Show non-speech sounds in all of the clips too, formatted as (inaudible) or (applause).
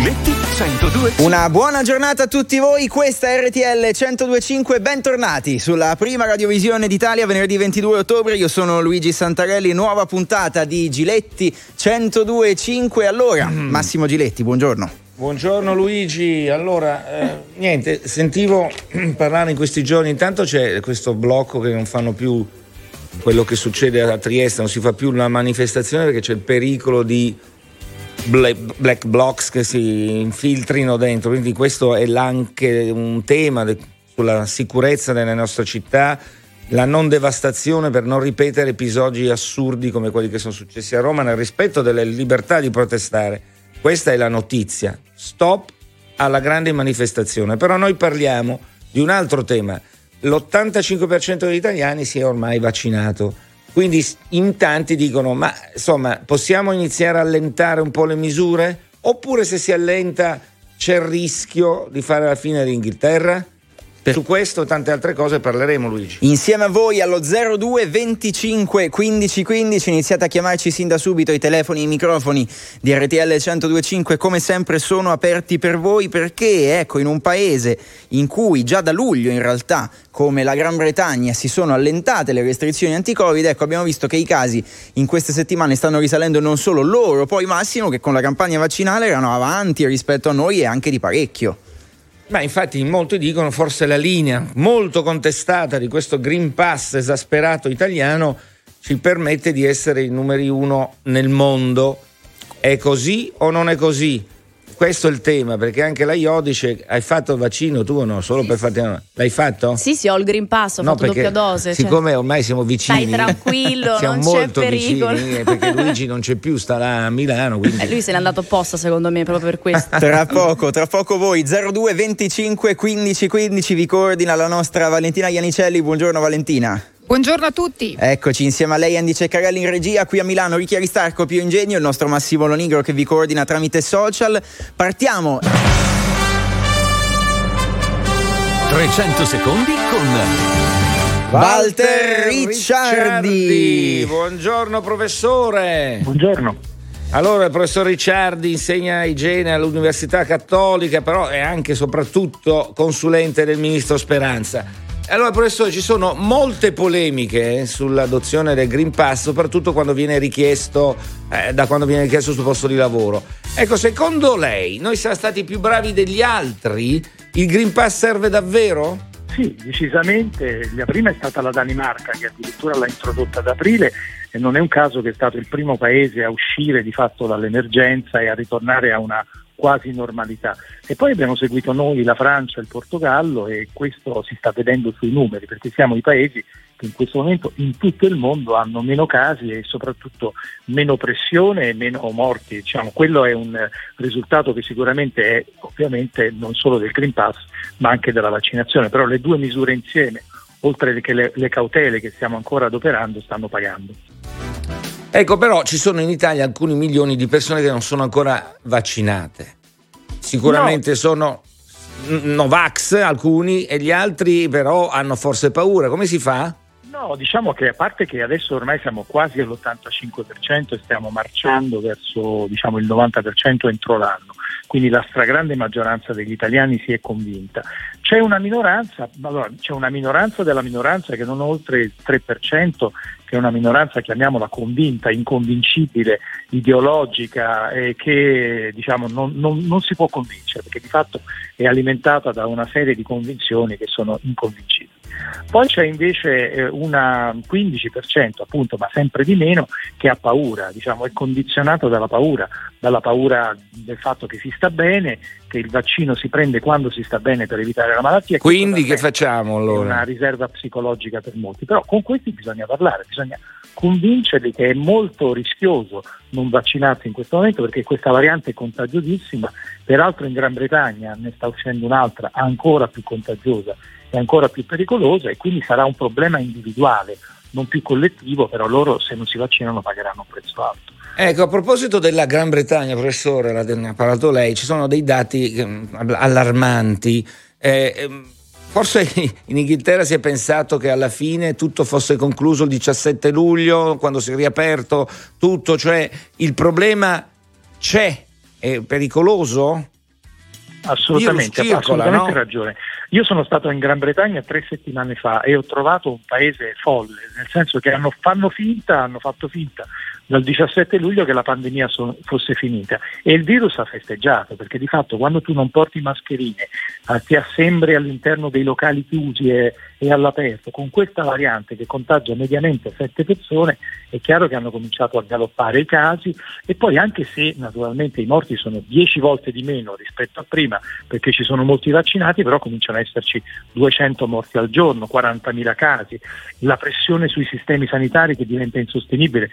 Giletti 102. Una buona giornata a tutti voi, questa è RTL 1025, bentornati sulla prima radiovisione d'Italia venerdì 22 ottobre, io sono Luigi Santarelli, nuova puntata di Giletti 1025. Allora, mm. Massimo Giletti, buongiorno. Buongiorno Luigi, allora eh, niente, sentivo (clears throat) parlare in questi giorni, intanto c'è questo blocco che non fanno più quello che succede a Trieste, non si fa più una manifestazione perché c'è il pericolo di black blocks che si infiltrino dentro, quindi questo è anche un tema de- sulla sicurezza nelle nostre città, la non devastazione per non ripetere episodi assurdi come quelli che sono successi a Roma nel rispetto delle libertà di protestare. Questa è la notizia. Stop alla grande manifestazione. Però noi parliamo di un altro tema. L'85% degli italiani si è ormai vaccinato quindi in tanti dicono, ma insomma, possiamo iniziare a allentare un po' le misure? Oppure se si allenta c'è il rischio di fare la fine dell'Inghilterra? Per... Su questo e tante altre cose parleremo Luigi. Insieme a voi allo 02 25 15 15 iniziate a chiamarci sin da subito i telefoni e i microfoni di RTL 1025 come sempre sono aperti per voi perché ecco in un paese in cui già da luglio in realtà come la Gran Bretagna si sono allentate le restrizioni anti-Covid, ecco abbiamo visto che i casi in queste settimane stanno risalendo non solo loro, poi Massimo che con la campagna vaccinale erano avanti rispetto a noi e anche di parecchio. Ma infatti molti dicono forse la linea molto contestata di questo Green Pass esasperato italiano ci permette di essere i numeri uno nel mondo. È così o non è così? Questo è il tema, perché anche la IO dice hai fatto il vaccino tu o no? Solo sì, per farti una... L'hai fatto? Sì, sì, ho il Green Pass, ho no, fatto doppia dose. Cioè. Siccome cioè... ormai siamo vicini. Stai tranquillo, (laughs) siamo non molto c'è pericolo. vicini, eh, perché (laughs) Luigi non c'è più, sta là a Milano. Quindi... Eh, lui se n'è andato apposta secondo me, proprio per questo. (laughs) tra poco, tra poco voi, 02 25 15 15 vi coordina la nostra Valentina Ianicelli. Buongiorno Valentina. Buongiorno a tutti. Eccoci insieme a lei Andy Ceccarelli in regia qui a Milano, Ricchi Aristarco, Pio Ingegno, il nostro Massimo Lonigro che vi coordina tramite social. Partiamo. 300 secondi con Walter Ricciardi. Buongiorno professore. Buongiorno. Allora, il professor Ricciardi insegna igiene all'Università Cattolica, però è anche e soprattutto consulente del ministro Speranza. Allora, professore, ci sono molte polemiche sull'adozione del Green Pass, soprattutto quando viene richiesto, eh, da quando viene richiesto sul posto di lavoro. Ecco, secondo lei, noi siamo stati più bravi degli altri? Il Green Pass serve davvero? Sì, decisamente. La prima è stata la Danimarca, che addirittura l'ha introdotta ad aprile e non è un caso che è stato il primo paese a uscire di fatto dall'emergenza e a ritornare a una quasi normalità. E poi abbiamo seguito noi la Francia e il Portogallo e questo si sta vedendo sui numeri perché siamo i paesi che in questo momento in tutto il mondo hanno meno casi e soprattutto meno pressione e meno morti. Diciamo, quello è un risultato che sicuramente è ovviamente non solo del Green Pass ma anche della vaccinazione, però le due misure insieme, oltre che le, le cautele che stiamo ancora adoperando, stanno pagando. Ecco, però ci sono in Italia alcuni milioni di persone che non sono ancora vaccinate. Sicuramente no. sono Novax alcuni e gli altri però hanno forse paura. Come si fa? No, diciamo che a parte che adesso ormai siamo quasi all'85% e stiamo marciando verso diciamo, il 90% entro l'anno, quindi la stragrande maggioranza degli italiani si è convinta. C'è una minoranza, allora, c'è una minoranza della minoranza che non oltre il 3%, che è una minoranza, chiamiamola convinta, inconvincibile, ideologica e che diciamo, non, non, non si può convincere, perché di fatto è alimentata da una serie di convinzioni che sono inconvincibili. Poi c'è invece eh, una 15%, appunto, ma sempre di meno, che ha paura, diciamo, è condizionato dalla paura, dalla paura del fatto che si sta bene, che il vaccino si prende quando si sta bene per evitare la malattia. Quindi che facciamo allora? È una riserva psicologica per molti, però con questi bisogna parlare, bisogna convincerli che è molto rischioso non vaccinarsi in questo momento perché questa variante è contagiosissima, peraltro in Gran Bretagna ne sta uscendo un'altra ancora più contagiosa è ancora più pericolosa e quindi sarà un problema individuale, non più collettivo, però loro se non si vaccinano pagheranno un prezzo alto. Ecco, a proposito della Gran Bretagna, professore, ne ha parlato lei, ci sono dei dati ehm, allarmanti. Eh, ehm, forse in Inghilterra si è pensato che alla fine tutto fosse concluso il 17 luglio, quando si è riaperto tutto, cioè il problema c'è, è pericoloso? Assolutamente, circola, assolutamente no? ragione. Io sono stato in Gran Bretagna tre settimane fa e ho trovato un paese folle, nel senso che hanno, fanno finta, hanno fatto finta dal 17 luglio che la pandemia so, fosse finita e il virus ha festeggiato perché di fatto quando tu non porti mascherine, eh, ti assembri all'interno dei locali chiusi e, e all'aperto con questa variante che contagia mediamente 7 persone, è chiaro che hanno cominciato a galoppare i casi e poi anche se naturalmente i morti sono 10 volte di meno rispetto a prima perché ci sono molti vaccinati, però cominciano ad esserci 200 morti al giorno, 40.000 casi, la pressione sui sistemi sanitari che diventa insostenibile.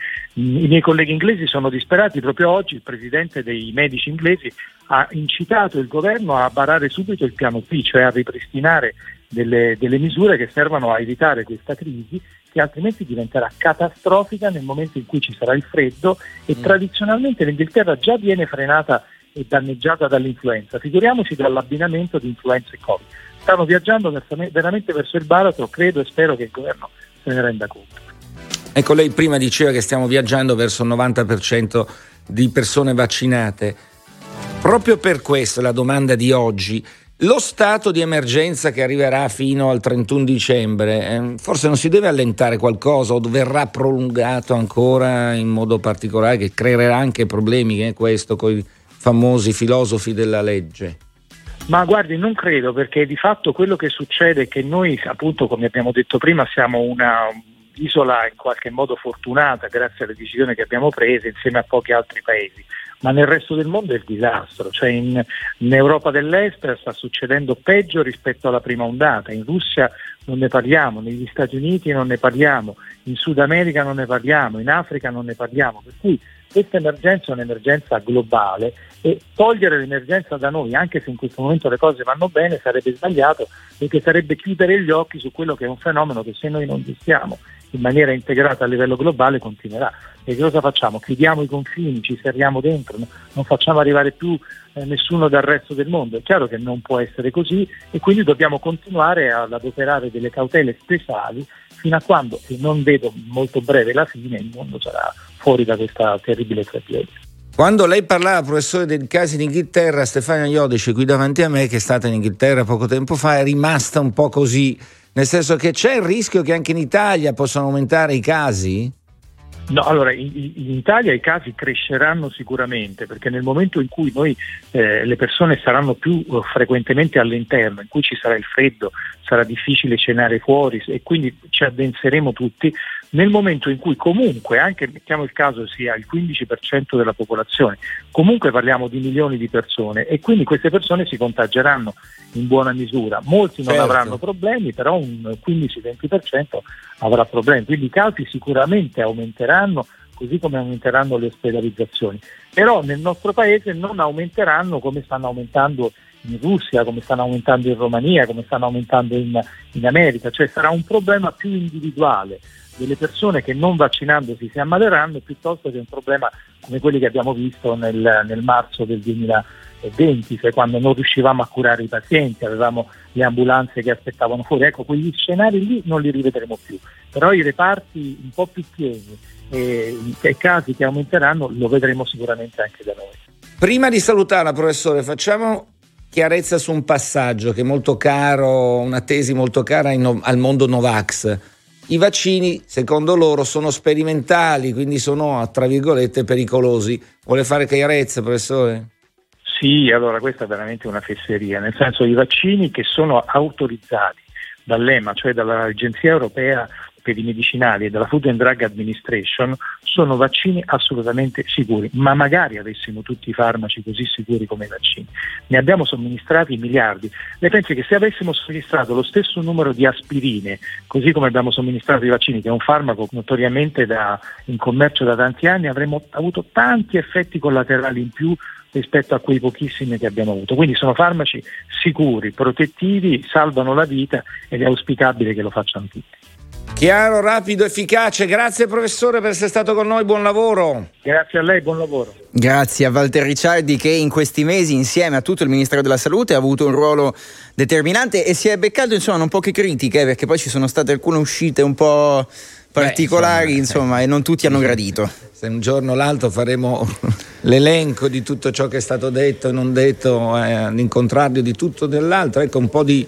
I miei colleghi inglesi sono disperati, proprio oggi il presidente dei medici inglesi ha incitato il governo a barare subito il piano P, cioè a ripristinare delle, delle misure che servano a evitare questa crisi che altrimenti diventerà catastrofica nel momento in cui ci sarà il freddo e mm. tradizionalmente l'Inghilterra già viene frenata e danneggiata dall'influenza, figuriamoci dall'abbinamento di influenza e Covid. Stanno viaggiando veramente verso il baratro, credo e spero che il governo se ne renda conto. Ecco, lei prima diceva che stiamo viaggiando verso il 90% di persone vaccinate. Proprio per questo la domanda di oggi, lo stato di emergenza che arriverà fino al 31 dicembre, eh, forse non si deve allentare qualcosa o verrà prolungato ancora in modo particolare che creerà anche problemi, eh, questo, con i famosi filosofi della legge? Ma guardi, non credo perché di fatto quello che succede è che noi, appunto, come abbiamo detto prima, siamo una isola in qualche modo fortunata grazie alle decisioni che abbiamo preso insieme a pochi altri paesi, ma nel resto del mondo è il disastro, cioè in, in Europa dell'Est sta succedendo peggio rispetto alla prima ondata, in Russia non ne parliamo, negli Stati Uniti non ne parliamo, in Sud America non ne parliamo, in Africa non ne parliamo, per cui questa emergenza è un'emergenza globale e togliere l'emergenza da noi, anche se in questo momento le cose vanno bene, sarebbe sbagliato perché sarebbe chiudere gli occhi su quello che è un fenomeno che se noi non gestiamo in maniera integrata a livello globale continuerà. E cosa facciamo? Chiudiamo i confini, ci serriamo dentro, non facciamo arrivare più eh, nessuno dal resto del mondo. È chiaro che non può essere così e quindi dobbiamo continuare ad adoperare delle cautele speciali fino a quando, e non vedo molto breve la fine, il mondo sarà fuori da questa terribile tragedia. Quando lei parlava, professore, dei casi in Inghilterra, Stefania Iodice, qui davanti a me, che è stata in Inghilterra poco tempo fa, è rimasta un po' così nel senso che c'è il rischio che anche in Italia possano aumentare i casi? No, allora in, Italia i casi cresceranno sicuramente perché nel momento in cui noi, eh, le persone saranno più uh, frequentemente all'interno, in cui ci sarà il freddo, sarà difficile cenare fuori e quindi ci addenseremo tutti, nel momento in cui comunque, anche mettiamo il caso sia il 15% della popolazione, comunque parliamo di milioni di persone e quindi queste persone si contageranno in buona misura. Molti non certo. avranno problemi, però un 15-20% avrà problemi, quindi i casi sicuramente aumenteranno così come aumenteranno le ospedalizzazioni, però nel nostro paese non aumenteranno come stanno aumentando in Russia, come stanno aumentando in Romania, come stanno aumentando in, in America, cioè sarà un problema più individuale delle persone che non vaccinandosi si ammaleranno piuttosto che un problema come quelli che abbiamo visto nel, nel marzo del 2020, cioè quando non riuscivamo a curare i pazienti, avevamo le ambulanze che aspettavano fuori. Ecco, quegli scenari lì non li rivedremo più, però i reparti un po' più pieni e i casi che aumenteranno lo vedremo sicuramente anche da noi. Prima di salutarla, professore, facciamo chiarezza su un passaggio che è molto caro, una tesi molto cara in, al mondo Novax i vaccini, secondo loro, sono sperimentali, quindi sono, tra virgolette, pericolosi. Vuole fare chiarezza, professore? Sì, allora questa è veramente una fesseria, nel senso i vaccini che sono autorizzati dall'EMA, cioè dall'Agenzia Europea per i medicinali e dalla Food and Drug Administration sono vaccini assolutamente sicuri, ma magari avessimo tutti i farmaci così sicuri come i vaccini. Ne abbiamo somministrati miliardi. Lei pensi che se avessimo somministrato lo stesso numero di aspirine, così come abbiamo somministrato i vaccini, che è un farmaco notoriamente da, in commercio da tanti anni, avremmo avuto tanti effetti collaterali in più rispetto a quei pochissimi che abbiamo avuto. Quindi sono farmaci sicuri, protettivi, salvano la vita ed è auspicabile che lo facciano tutti. Chiaro, rapido, efficace. Grazie professore per essere stato con noi, buon lavoro. Grazie a lei, buon lavoro. Grazie a Walter Ricciardi che in questi mesi insieme a tutto il Ministero della Salute ha avuto un ruolo determinante e si è beccato insomma non poche critiche perché poi ci sono state alcune uscite un po' particolari Beh, insomma, insomma, e non tutti hanno gradito. Se un giorno o l'altro faremo l'elenco di tutto ciò che è stato detto e non detto, eh, all'incontrario di tutto dell'altro, ecco un po' di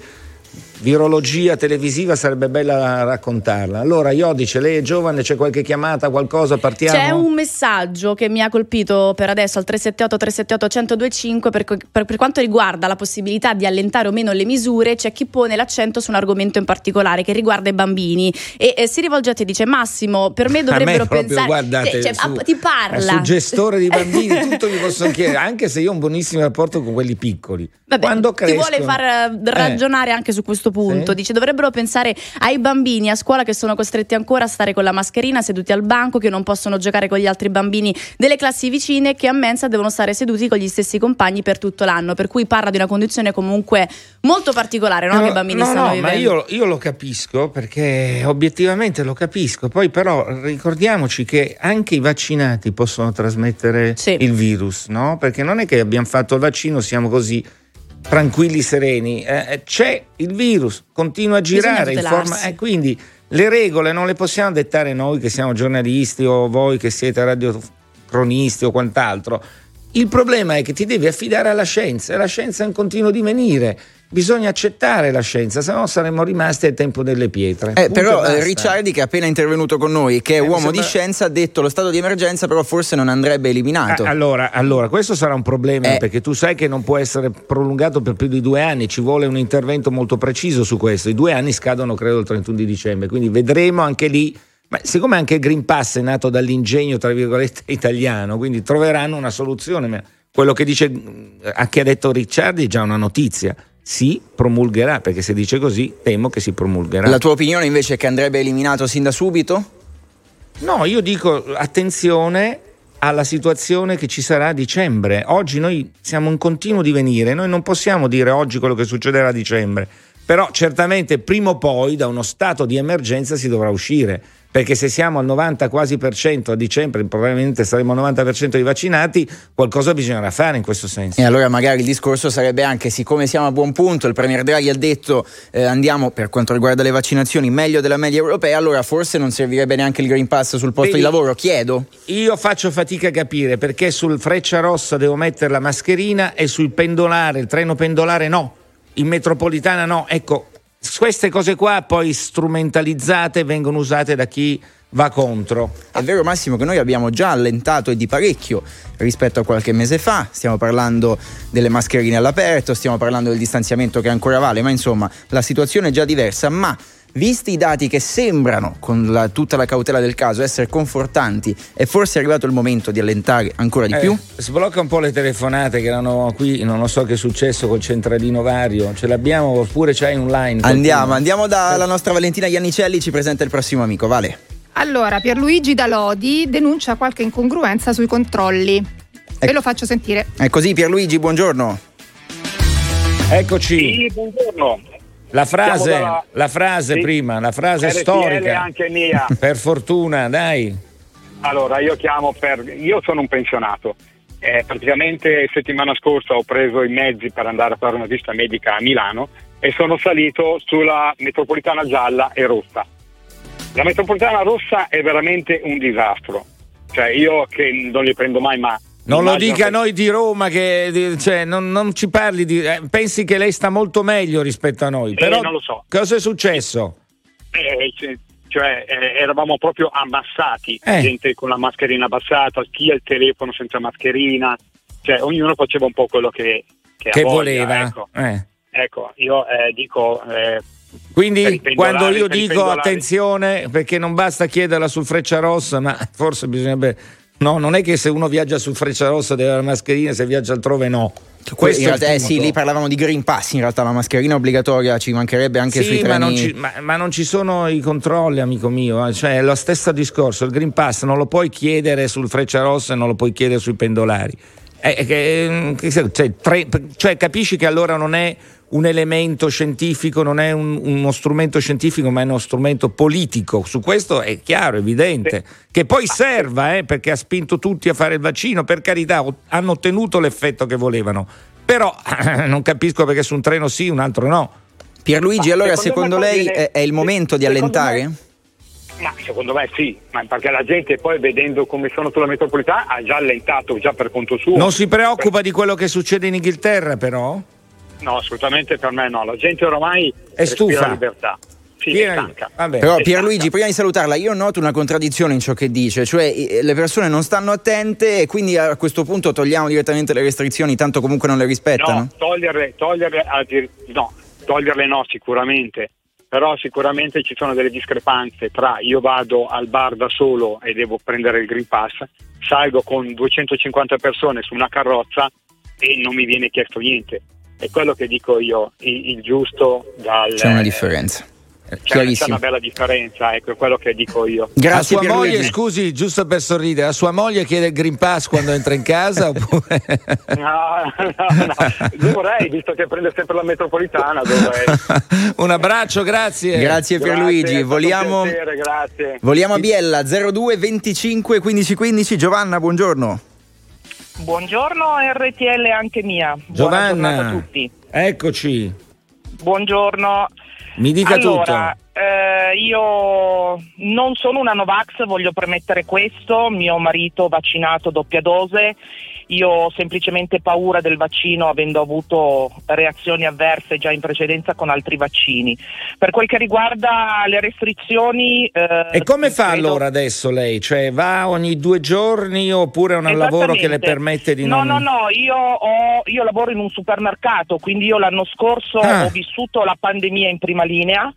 virologia televisiva sarebbe bella raccontarla. Allora, Iodice, lei è giovane, c'è qualche chiamata, qualcosa, partiamo? C'è un messaggio che mi ha colpito per adesso al 378 378 1025 per, per, per, quanto riguarda la possibilità di allentare o meno le misure, c'è chi pone l'accento su un argomento in particolare che riguarda i bambini e, e si rivolge a te e dice Massimo, per me (laughs) dovrebbero me proprio, pensare guardate, cioè, su, ti parla. Su gestore di bambini, (laughs) tutto mi posso chiedere, anche se io ho un buonissimo rapporto con quelli piccoli. Vabbè, Quando ti vuole far eh, ragionare eh. anche su questo punto. Sì. Dice dovrebbero pensare ai bambini a scuola che sono costretti ancora a stare con la mascherina seduti al banco, che non possono giocare con gli altri bambini delle classi vicine, che a mensa devono stare seduti con gli stessi compagni per tutto l'anno. Per cui parla di una condizione comunque molto particolare no? no che i bambini no, stanno no, vivendo. Ma io, io lo capisco perché obiettivamente lo capisco. Poi però ricordiamoci che anche i vaccinati possono trasmettere sì. il virus, no? Perché non è che abbiamo fatto il vaccino, siamo così tranquilli, sereni. Eh, eh, c'è il virus, continua a girare, forma, eh, quindi le regole non le possiamo dettare noi che siamo giornalisti o voi che siete radiocronisti o quant'altro. Il problema è che ti devi affidare alla scienza e la scienza è in continuo divenire bisogna accettare la scienza, se no saremmo rimasti al tempo delle pietre. Eh, però eh, Ricciardi, che è appena intervenuto con noi, che è eh, uomo sembra... di scienza, ha detto lo stato di emergenza, però forse non andrebbe eliminato. Eh, allora, allora, questo sarà un problema, eh. perché tu sai che non può essere prolungato per più di due anni, ci vuole un intervento molto preciso su questo. I due anni scadono, credo, il 31 di dicembre, quindi vedremo anche lì. Ma siccome anche il Green Pass è nato dall'ingegno, tra virgolette, italiano, quindi troveranno una soluzione. Quello che dice, a chi ha detto Ricciardi è già una notizia si promulgherà, perché se dice così temo che si promulgherà. La tua opinione invece è che andrebbe eliminato sin da subito? No, io dico attenzione alla situazione che ci sarà a dicembre. Oggi noi siamo in continuo divenire, noi non possiamo dire oggi quello che succederà a dicembre, però certamente prima o poi da uno stato di emergenza si dovrà uscire perché se siamo al 90 quasi per cento a dicembre, probabilmente saremo al 90% di vaccinati, qualcosa bisognerà fare in questo senso. E allora magari il discorso sarebbe anche, siccome siamo a buon punto, il Premier Draghi ha detto eh, andiamo per quanto riguarda le vaccinazioni meglio della media europea, allora forse non servirebbe neanche il Green Pass sul posto Vedi, di lavoro, chiedo. Io faccio fatica a capire perché sul Freccia Rossa devo mettere la mascherina e sul pendolare, il treno pendolare no, in metropolitana no. Ecco, queste cose qua poi strumentalizzate vengono usate da chi va contro. È vero Massimo che noi abbiamo già allentato e di parecchio rispetto a qualche mese fa, stiamo parlando delle mascherine all'aperto, stiamo parlando del distanziamento che ancora vale, ma insomma la situazione è già diversa, ma Visti i dati che sembrano, con la, tutta la cautela del caso, essere confortanti, è forse arrivato il momento di allentare ancora di eh, più? Sblocca un po' le telefonate che erano qui, non lo so che è successo col centralino vario, ce l'abbiamo oppure c'hai online? Andiamo, andiamo dalla nostra Valentina Iannicelli, ci presenta il prossimo amico, Vale. Allora, Pierluigi Dalodi denuncia qualche incongruenza sui controlli. Ve ecco. lo faccio sentire. È così, Pierluigi, buongiorno. Eccoci. Sì, buongiorno. La frase, dalla... la frase sì. prima, la frase RTL storica. anche mia. (laughs) Per fortuna, dai. Allora, io chiamo per. Io sono un pensionato. Eh, praticamente settimana scorsa ho preso i mezzi per andare a fare una visita medica a Milano e sono salito sulla metropolitana gialla e rossa. La metropolitana rossa è veramente un disastro. Cioè, io che non li prendo mai, ma non lo dica a noi di Roma, che cioè, non, non, ci parli di. Eh, pensi che lei sta molto meglio rispetto a noi. Eh, però non lo so. Cosa è successo? Eh, cioè, eh, eravamo proprio ammassati, eh. gente con la mascherina abbassata, chi ha il telefono senza mascherina, cioè ognuno faceva un po' quello che, che, che voglia, voleva. Ecco. ecco, io dico. quindi quando io dico attenzione, perché non basta chiederla sul freccia rossa, ma forse bisognerebbe No, non è che se uno viaggia sul Freccia Rossa deve avere la mascherina, se viaggia altrove no. Questo in realtà, eh, sì, lì parlavamo di Green Pass, in realtà la mascherina obbligatoria ci mancherebbe anche sì, sui treni. Ma non, ci, ma, ma non ci sono i controlli, amico mio, eh. cioè è lo stesso discorso, il Green Pass non lo puoi chiedere sul Freccia Rossa e non lo puoi chiedere sui pendolari. Eh, eh, cioè, tre, cioè, capisci che allora non è un elemento scientifico, non è un, uno strumento scientifico, ma è uno strumento politico. Su questo è chiaro, evidente. Sì. Che poi serva, eh, perché ha spinto tutti a fare il vaccino, per carità, hanno ottenuto l'effetto che volevano. Però (clears throat) non capisco perché su un treno sì, un altro no. Pierluigi, allora secondo, secondo lei è, è, il momento di allentare? Me, Ma secondo me sì, ma perché la gente poi vedendo come sono sulla metropolitana ha già allentato già per conto suo. Non si preoccupa di quello che succede in Inghilterra però? No, assolutamente per me no, la gente ormai è stufa. La libertà. Sì, Pier... Però Pierluigi, prima di salutarla, io noto una contraddizione in ciò che dice, cioè le persone non stanno attente e quindi a questo punto togliamo direttamente le restrizioni, tanto comunque non le rispettano. No, toglierle, toglierle, no, toglierle no sicuramente, però sicuramente ci sono delle discrepanze tra io vado al bar da solo e devo prendere il Green Pass, salgo con 250 persone su una carrozza e non mi viene chiesto niente. È quello che dico io, il, il giusto dal... C'è una differenza. C'è, c'è, una bella differenza, ecco, è quello che dico io. Grazie a sua moglie, scusi, giusto per sorridere, a sua moglie chiede il Green Pass quando entra in casa (laughs) oppure... No, no, no, dovrei, visto che prende sempre la metropolitana, (laughs) un abbraccio, grazie. Grazie Pierluigi, voliamo, piacere, grazie. voliamo a Biella 02 25 15 15, Giovanna, buongiorno. Buongiorno RTL anche mia. Giovanna, a tutti. Eccoci. Buongiorno. Mi dica allora, tutto. Eh, io non sono una Novax, voglio premettere questo. Mio marito vaccinato doppia dose. Io ho semplicemente paura del vaccino avendo avuto reazioni avverse già in precedenza con altri vaccini. Per quel che riguarda le restrizioni... Eh, e come fa credo... allora adesso lei? Cioè va ogni due giorni oppure è un lavoro che le permette di no, non... No, no, no, io, ho, io lavoro in un supermercato, quindi io l'anno scorso ah. ho vissuto la pandemia in prima linea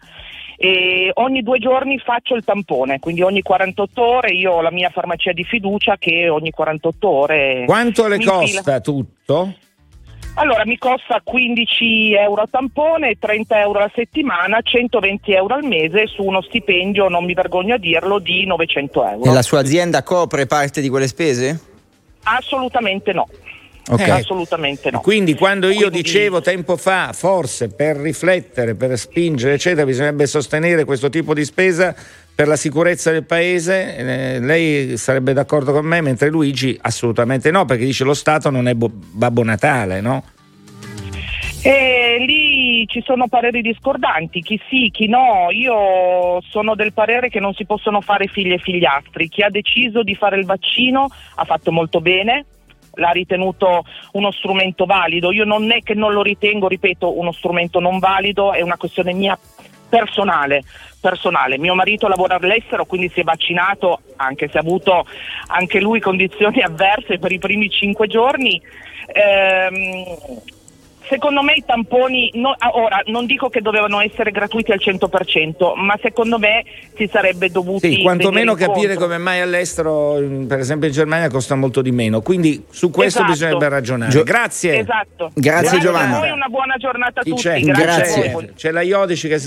e ogni due giorni faccio il tampone, quindi ogni 48 ore io ho la mia farmacia di fiducia che ogni 48 ore... Quanto le costa infila. tutto? Allora mi costa 15 euro a tampone, 30 euro alla settimana, 120 euro al mese su uno stipendio, non mi vergogno a dirlo, di 900 euro. E la sua azienda copre parte di quelle spese? Assolutamente no. Okay. Assolutamente no. Quindi quando io Quindi... dicevo tempo fa, forse per riflettere, per spingere, eccetera, bisognerebbe sostenere questo tipo di spesa per la sicurezza del paese, eh, lei sarebbe d'accordo con me, mentre Luigi assolutamente no, perché dice lo Stato non è bo- Babbo Natale, no? E lì ci sono pareri discordanti, chi sì, chi no. Io sono del parere che non si possono fare figli e figliastri. Chi ha deciso di fare il vaccino ha fatto molto bene, l'ha ritenuto uno strumento valido. Io non è che non lo ritengo, ripeto, uno strumento non valido, è una questione mia personale, personale. Mio marito lavora all'estero, quindi si è vaccinato, anche se ha avuto anche lui condizioni avverse per i primi cinque giorni. Ehm, secondo me i tamponi, no, ah, ora non dico che dovevano essere gratuiti al 100%, ma secondo me si sarebbe dovuti... Sì, quantomeno capire come mai all'estero, per esempio in Germania, costa molto di meno. Quindi su questo esatto. bisognerebbe ragionare. Gio- Grazie. Esatto. Grazie, Grazie Giovanna. a voi una buona giornata a Chi tutti. c'è? Grazie. Grazie. C'è la Iodici che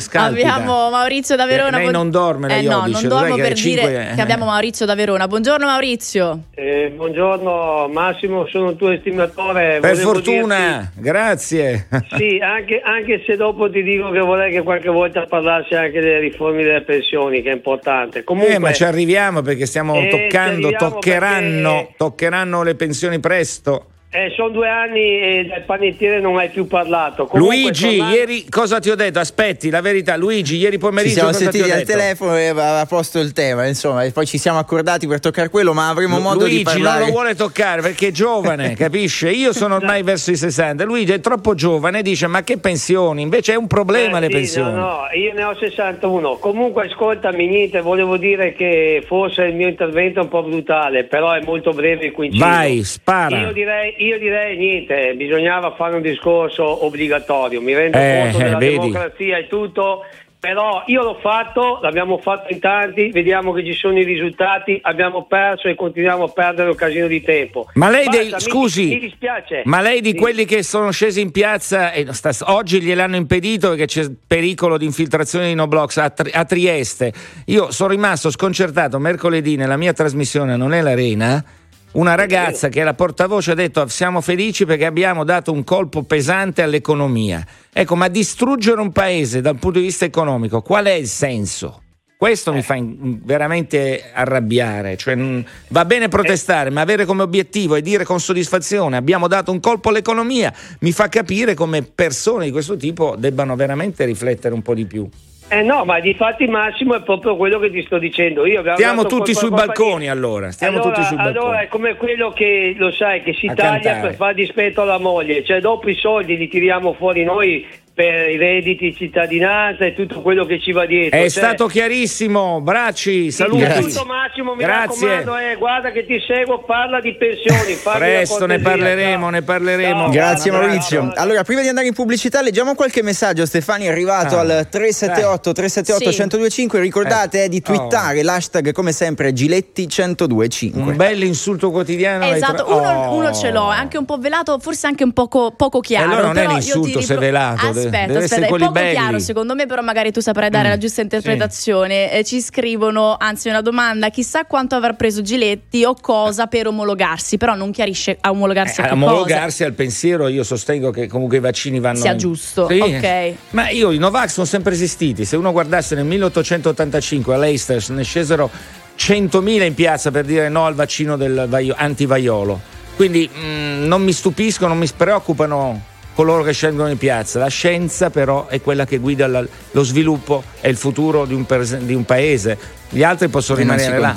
scalpita. Abbiamo Maurizio da Verona. Lei non dorme la eh no, Iodici, non lo sai dormo per alle dire cinque- che abbiamo Maurizio da Verona. Buongiorno Maurizio. Eh, buongiorno Massimo, sono un tuo estimatore. Per Volevo fortuna, grazie. sì, anche, anche se dopo ti dico che vorrei che qualche volta parlassi anche delle riforme delle pensioni, che è importante. Comunque, Eh, ma ci arriviamo perché stiamo Eh, toccando, toccheranno, perché- toccheranno le pensioni presto. Eh, sono due anni e del panettiere non hai più parlato. Comunque, Luigi, tornando- ieri cosa ti ho detto? Aspetti, la verità. Luigi, ieri Ci pomeriggio siamo cosa ti sentiti ho al detto? telefono e aveva posto il tema, insomma, e poi ci siamo accordati per toccare quello, ma avremo modo Luigi di parlare. non lo vuole toccare perché è giovane, (laughs) capisce? Io sono ormai verso i 60. Luigi è troppo giovane e dice: Ma che pensioni? Invece è un problema Eh, le sì, pensioni. No, no, io ne ho 61. Comunque, ascoltami, niente, volevo dire che forse il mio intervento è un po' brutale, però è molto breve coincido. Vai, spara. Io direi, io direi niente, bisognava fare un discorso obbligatorio. Mi rendo Eh, conto della vedi. democrazia e tutto. Però io l'ho fatto, l'abbiamo fatto in tanti, vediamo che ci sono i risultati, abbiamo perso e continuiamo a perdere un casino di tempo. Ma lei Basta, dei, mi- scusi, mi, dispiace. ma lei di Sì. quelli che sono scesi in piazza e sta- oggi gliel'hanno impedito perché c'è pericolo di infiltrazione di Noblox a, a Trieste. Io sono rimasto sconcertato mercoledì nella mia trasmissione Non è l'Arena. Una ragazza che la portavoce ha detto siamo felici perché abbiamo dato un colpo pesante all'economia. Ecco, ma distruggere un paese dal punto di vista economico, qual è il senso? Questo mi fa in- veramente arrabbiare. Cioè, mh, va bene protestare, ma avere come obiettivo e dire con soddisfazione abbiamo dato un colpo all'economia mi fa capire come persone di questo tipo debbano veramente riflettere un po' di più. Eh no, ma di fatti Massimo è proprio quello che ti sto dicendo. Io stiamo tutti sui balconi allora. Stiamo allora, tutti sui allora balconi. è come quello che lo sai che si A taglia cantare. per far dispetto alla moglie, cioè dopo i soldi li tiriamo fuori noi per i redditi di cittadinanza e tutto quello che ci va dietro. È Cioè, stato chiarissimo, bracci, saluti. Tutto Massimo, mi Grazie. raccomando, eh, guarda che ti seguo, parla di pensioni. Presto ne parleremo, ciao. ne parleremo. Ciao, Grazie guarda, Maurizio. bravo. Allora, prima di andare in pubblicità, leggiamo qualche messaggio. Stefani è arrivato Ah, al 378 378 Sì. 1025. Ricordate eh, di Oh. twittare l'hashtag come sempre Giletti 1025. Un bel insulto quotidiano. Esatto, uno, Oh. uno ce l'ho, è anche un po' velato, forse anche un poco, poco chiaro. allora non è un ti insulto se è velato, deve- Aspetta, aspetta, è poco belli. chiaro secondo me, però magari tu saprai dare Mm, la giusta interpretazione. Eh, ci scrivono, anzi una domanda, chissà quanto avrà preso Giletti o cosa per omologarsi, però non chiarisce a omologarsi Eh, a a che cosa. omologarsi al pensiero, io sostengo che comunque i vaccini vanno. Sia giusto, Sì. ok. Ma io i Novax sono sempre esistiti. Se uno guardasse nel 1885 all'Eisters ne scesero 100.000 in piazza per dire no al vaccino del vaio- antivaiolo. Quindi mh, non mi stupiscono, non mi preoccupano coloro che scendono in piazza. La scienza però è quella che guida la- lo sviluppo e il futuro di un, pers- di un paese. Gli altri possono E rimanere là.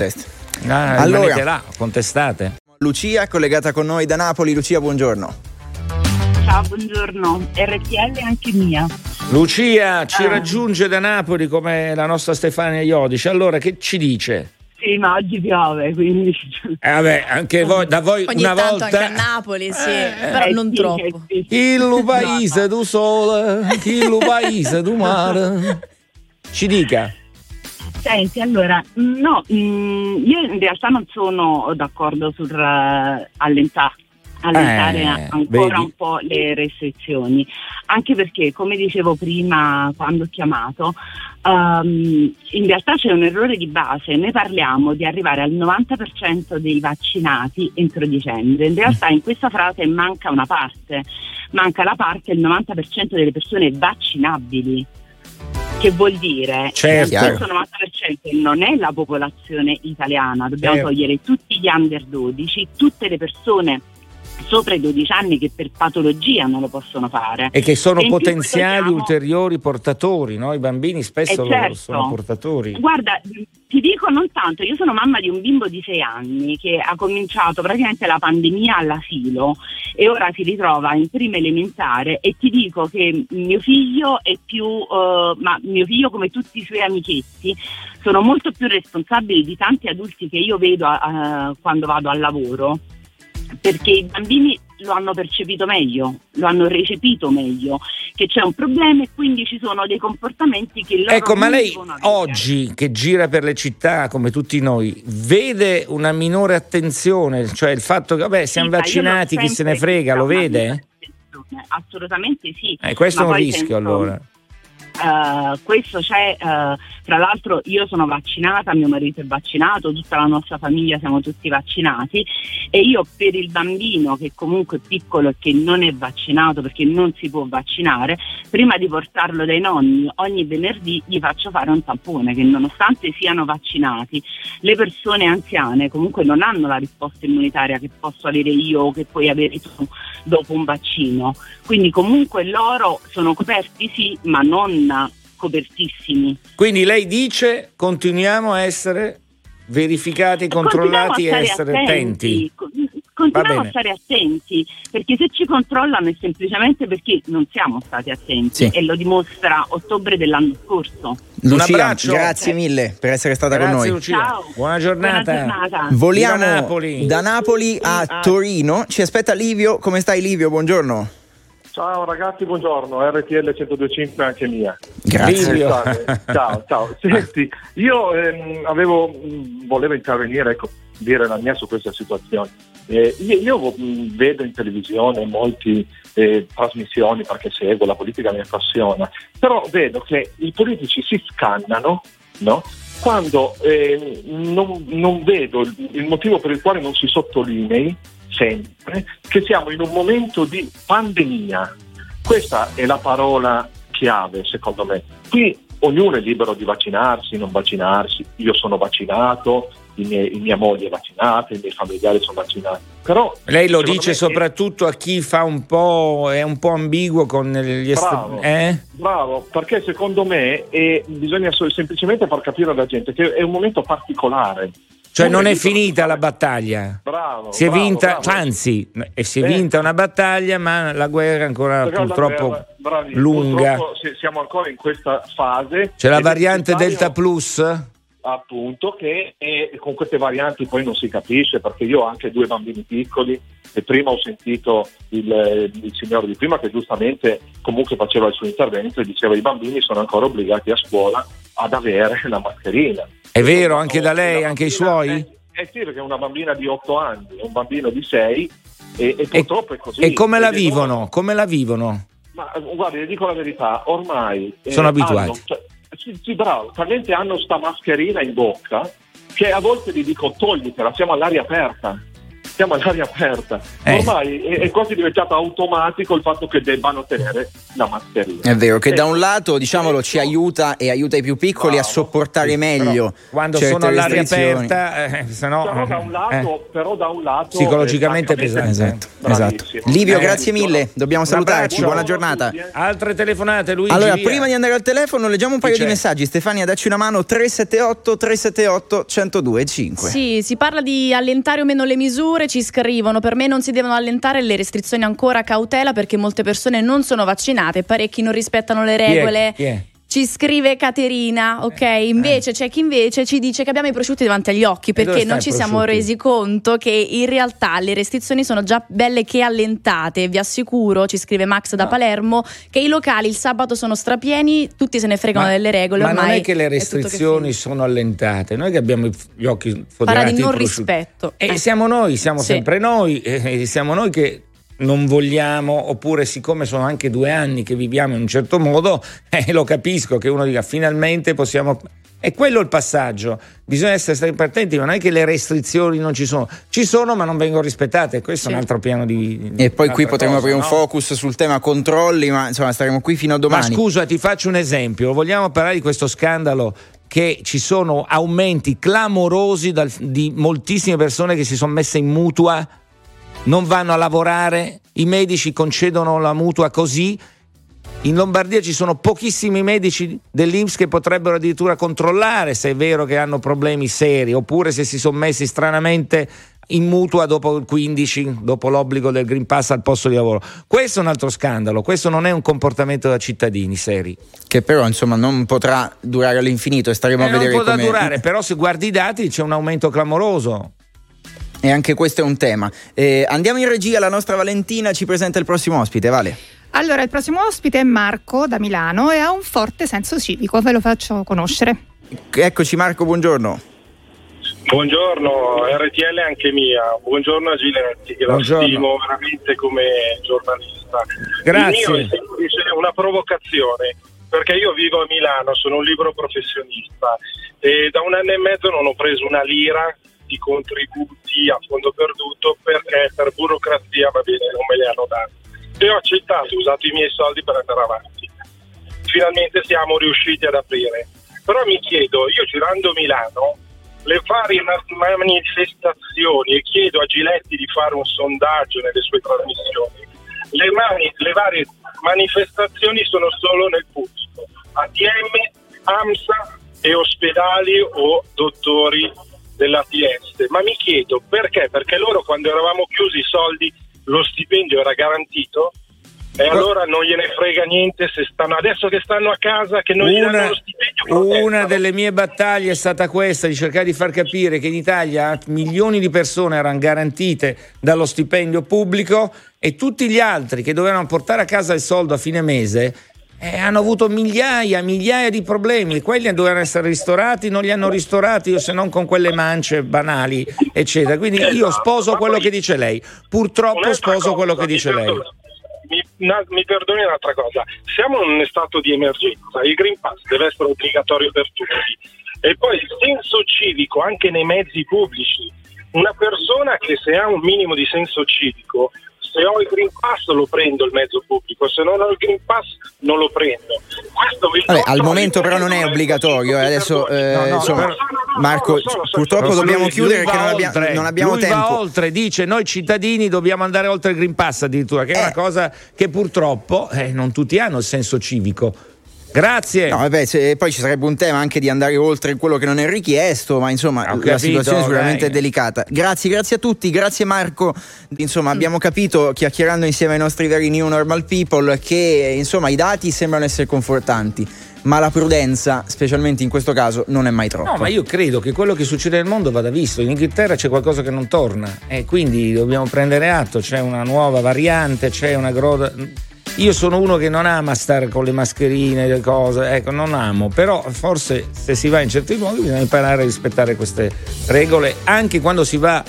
Ah, Allora. rimanete là, contestate. Lucia, collegata con noi da Napoli. Lucia, buongiorno. Ciao, buongiorno. RTL anche mia. Lucia ci Ah. raggiunge da Napoli come la nostra Stefania Iodice. Allora, che ci dice? Sì, ma oggi piove, quindi... (laughs) Eh, vabbè, anche voi, da voi Ogni una tanto volta. anche a Napoli, sì, però Eh, non sì, troppo. eh, sì. Il paese du sole, il paese du mare. Ci dica. Senti, allora, no, mm, io in realtà non sono d'accordo sul eh, allenta- allentare Eh, ancora vedi? un po' le restrizioni, anche perché, come dicevo prima quando ho chiamato, ehm, in realtà c'è un errore di base, noi parliamo di arrivare al 90% dei vaccinati entro dicembre, in realtà in questa frase manca una parte, manca la parte del 90% delle persone vaccinabili. Che vuol dire Certo. che questo 90% non è la popolazione italiana, dobbiamo Certo. togliere tutti gli under 12, tutte le persone sopra i 12 anni che per patologia non lo possono fare. E che sono E potenziali togliamo- ulteriori portatori, no? I bambini spesso Eh, certo. sono portatori. Guarda, ti dico non tanto, io sono mamma di un bimbo di 6 anni che ha cominciato praticamente la pandemia all'asilo e ora si ritrova in prima elementare e ti dico che mio figlio è più, eh, ma mio figlio come tutti i suoi amichetti sono molto più responsabili di tanti adulti che io vedo eh, quando vado al lavoro perché i bambini lo hanno percepito meglio, lo hanno recepito meglio, che c'è un problema e quindi ci sono dei comportamenti che loro Ecco, ma lei oggi che gira per le città come tutti noi, vede una minore attenzione, cioè il fatto che vabbè, siamo Sì, vaccinati, chi se ne frega, lo vede? Assolutamente sì. Eh, questo è un rischio penso- allora. Eh, questo c'è, eh, tra l'altro io sono vaccinata, mio marito è vaccinato, tutta la nostra famiglia siamo tutti vaccinati e io per il bambino che comunque è piccolo e che non è vaccinato perché non si può vaccinare, prima di portarlo dai nonni ogni venerdì gli faccio fare un tampone che nonostante siano vaccinati, le persone anziane comunque non hanno la risposta immunitaria che posso avere io o che puoi avere tu dopo un vaccino. Quindi comunque loro sono coperti sì, ma non copertissimi. Quindi lei dice continuiamo a essere verificati, controllati e essere attenti. Co- Continuiamo a stare attenti perché se ci controllano è semplicemente perché non siamo stati attenti Sì. e lo dimostra ottobre dell'anno scorso. Lucia, abbraccio. grazie mille per essere stata Grazie con noi. Lucia. Ciao. Buona giornata. Buona giornata. Voliamo Viva Napoli. da Napoli a. Torino. Ci aspetta Livio. Come stai Livio? Buongiorno. Ciao ragazzi, buongiorno, RTL 1025 anche mia. Grazie. (laughs) Ciao, ciao. Senti, io ehm, avevo, mh, volevo intervenire, ecco, dire la mia su questa situazione. Eh, io io, mh, vedo in televisione molte trasmissioni perché seguo la politica, mi appassiona, però vedo che i politici si scannano, no? Quando eh, non, non vedo il, il motivo per il quale non si sottolinei sempre che siamo in un momento di pandemia. Questa è la parola chiave, secondo me. Qui ognuno è libero di vaccinarsi, non vaccinarsi. Io sono vaccinato, i miei, mia moglie è vaccinata, i miei familiari sono vaccinati. Però, Lei lo dice soprattutto a chi fa un po', è un po' ambiguo con gli bravo, est- eh? bravo, perché secondo me è, bisogna so- semplicemente far capire alla gente che è un momento particolare. Cioè non è finita la battaglia. Bravo, Si è bravo, vinta, bravo. anzi, si è vinta una battaglia, ma la guerra è ancora Però purtroppo guerra- lunga. purtroppo siamo ancora in questa fase. C'è la variante Delta Plus? appunto che è- con queste varianti poi non si capisce perché io ho anche due bambini piccoli e prima ho sentito il, il signore di prima che giustamente comunque faceva il suo intervento e diceva i bambini sono ancora obbligati a scuola ad avere la mascherina. È vero, anche da lei, anche i suoi? Eh sì, perché è una bambina di 8 anni, un bambino di 6 e, e purtroppo è così. E come la vivono? Come la vivono? ma eh, guardi, le dico la verità, ormai eh, Sono abituati. hanno- cioè, sì, sì, bravo, talmente hanno sta mascherina in bocca che a volte gli dico toglitela, siamo all'aria aperta. Siamo all'aria aperta. Eh. Ormai è, è quasi diventato automatico il fatto che debbano tenere la mascherina. È vero che Eh, da un lato, diciamolo, ci aiuta e aiuta i più piccoli a sopportare meglio Quando sono all'aria aperta, eh, se no, però da un lato, eh, però da un lato psicologicamente eh, pesante. Esatto, esatto. Livio, Eh, grazie mille, dobbiamo Un salutarci, abbraccio. buona giornata. Altre telefonate, Luigi. Allora, via. prima di andare al telefono, leggiamo un paio di messaggi. Stefania, dacci una mano: 378 378 1025. Sì, si parla di allentare o meno le misure, ci scrivono, per me non si devono allentare le restrizioni ancora a cautela perché molte persone non sono vaccinate, parecchi non rispettano le regole. Chi è? Ci scrive Caterina, ok? Invece c'è chi invece ci dice che abbiamo i prosciutti davanti agli occhi perché non ci siamo resi conto che in realtà le restrizioni sono già belle che allentate. Vi assicuro, ci scrive Max da Palermo, che i locali il sabato sono strapieni, tutti se ne fregano Ma- delle regole. Ma non è che le tutto che restrizioni sono allentate, noi che abbiamo gli occhi Parla foderati di in non rispetto. E Eh. siamo noi, siamo Sì. sempre noi, (laughs) siamo noi che non vogliamo, oppure siccome sono anche due anni che viviamo in un certo modo, (laughs) eh, lo capisco che uno dica finalmente possiamo... È quello il passaggio, bisogna essere sempre attenti, ma non è che le restrizioni non ci sono, ci sono ma non vengono rispettate, questo è un altro piano di... E poi qui cosa, aprire un no? focus sul tema controlli, ma insomma staremo qui fino a domani. Ma scusa, ti faccio un esempio. Vogliamo parlare di questo scandalo che ci sono aumenti clamorosi dal- di moltissime persone che si sono messe in mutua, non vanno a lavorare, i medici concedono la mutua così. In Lombardia ci sono pochissimi medici dell'Inps che potrebbero addirittura controllare se è vero che hanno problemi seri oppure se si sono messi stranamente in mutua dopo il 15, dopo l'obbligo del Green Pass al posto di lavoro. Questo è un altro scandalo, questo non è un comportamento da cittadini seri. Che però insomma non potrà durare all'infinito e staremo Eh, a non vedere può da come... durare, però se guardi i dati c'è un aumento clamoroso. E anche questo è un tema. Eh, andiamo in regia, la nostra Valentina ci presenta il prossimo ospite, Vale. Allora, il prossimo ospite è Marco da Milano e ha un forte senso civico, ve lo faccio conoscere. Eccoci Marco, buongiorno. Buongiorno, RTL anche mia. Buongiorno a Giletti, che Buongiorno. la stimo veramente come giornalista. Grazie. Il mio è una provocazione, perché io vivo a Milano, sono un libero professionista e da un anno e mezzo non ho preso una lira di contributi a fondo perduto perché per burocrazia va bene, non me le hanno date. E ho accettato, ho usato i miei soldi per andare avanti. Finalmente siamo riusciti ad aprire. Però mi chiedo, io girando Milano, le varie ma- manifestazioni e chiedo a Giletti di fare un sondaggio nelle sue trasmissioni. Le, mani- le varie manifestazioni sono solo nel pubblico. ATM, AMSA e ospedali o dottori dell'ATS. Ma mi chiedo perché? Perché loro quando eravamo chiusi i soldi, lo stipendio era garantito e allora non gliene frega niente se stanno adesso che stanno a casa che non gli danno Una, lo stipendio. una delle mie battaglie è stata questa, di cercare di far capire che in Italia milioni di persone erano garantite dallo stipendio pubblico e tutti gli altri che dovevano portare a casa il soldo a fine mese eh, hanno avuto migliaia, migliaia di problemi. Quelli dovevano essere ristorati, non li hanno ristorati se non con quelle mance banali, eccetera. Quindi io sposo quello che dice lei. Purtroppo sposo quello che dice lei. Mi, na- mi perdoni un'altra cosa, siamo in un stato di emergenza, il Green Pass deve essere obbligatorio per tutti e poi il senso civico anche nei mezzi pubblici. Una persona che se ha un minimo di senso civico, se ho il Green Pass lo prendo il mezzo pubblico, se non ho il Green Pass non lo prendo. Vabbè, al momento però non è obbligatorio, eh, adesso eh, No, no, insomma, però- Marco, so, purtroppo dobbiamo chiudere perché non, abbia- non abbiamo lui tempo. va oltre, dice noi cittadini dobbiamo andare oltre il Green Pass addirittura, che è una cosa che purtroppo eh, non tutti hanno il senso civico. Grazie. No, vabbè, se- poi ci sarebbe un tema anche di andare oltre quello che non è richiesto, ma insomma Ho la capito, situazione sicuramente dai. è delicata. Grazie, grazie a tutti, grazie Marco. Insomma, abbiamo capito, chiacchierando insieme ai nostri veri new normal people, che insomma i dati sembrano essere confortanti, ma la prudenza, specialmente in questo caso, non è mai troppo. No, ma io credo che quello che succede nel mondo vada visto. In Inghilterra c'è qualcosa che non torna e quindi dobbiamo prendere atto. C'è una nuova variante, c'è una groda. Io sono uno che non ama stare con le mascherine, le cose, ecco, non amo, però forse se si va in certi luoghi bisogna imparare a rispettare queste regole, anche quando si va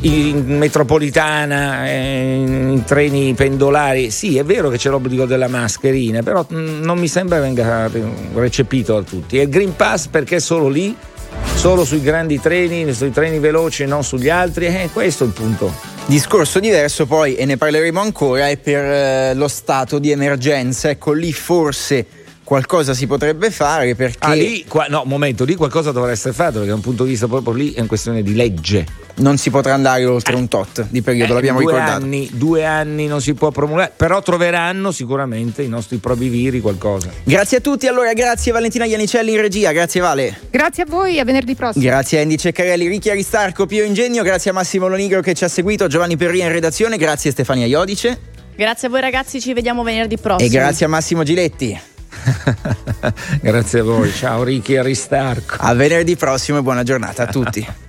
in metropolitana, eh, in treni pendolari. Sì, è vero che c'è l'obbligo della mascherina, però mm, non mi sembra venga recepito da tutti. E il Green Pass perché solo lì? Solo sui grandi treni, sui treni veloci e non sugli altri? Eh, questo il punto. Discorso diverso poi, e ne parleremo ancora, è per eh, lo stato di emergenza. Ecco, lì forse qualcosa si potrebbe fare perché... Ah, lì, qua- no, un momento, lì qualcosa dovrà essere fatto perché da un punto di vista proprio lì è una questione di legge. Non si potrà andare oltre un tot di periodo, l'abbiamo Eh, due ricordato. Anni, due anni non si può promulgare, però troveranno sicuramente i nostri probiviri qualcosa. Grazie a tutti, allora grazie Valentina Ianicelli in regia, grazie Vale. Grazie a voi, a venerdì prossimo. Grazie a Andy Ceccarelli, Ricchi Aristarco, Pio Ingegno, grazie a Massimo Lonigro che ci ha seguito, Giovanni Perria in redazione, grazie a Stefania Iodice Grazie a voi ragazzi, ci vediamo venerdì prossimo. e grazie a Massimo Giletti. (laughs) Grazie a voi, ciao Ricky Aristarco. A venerdì prossimo e buona giornata a tutti. (laughs)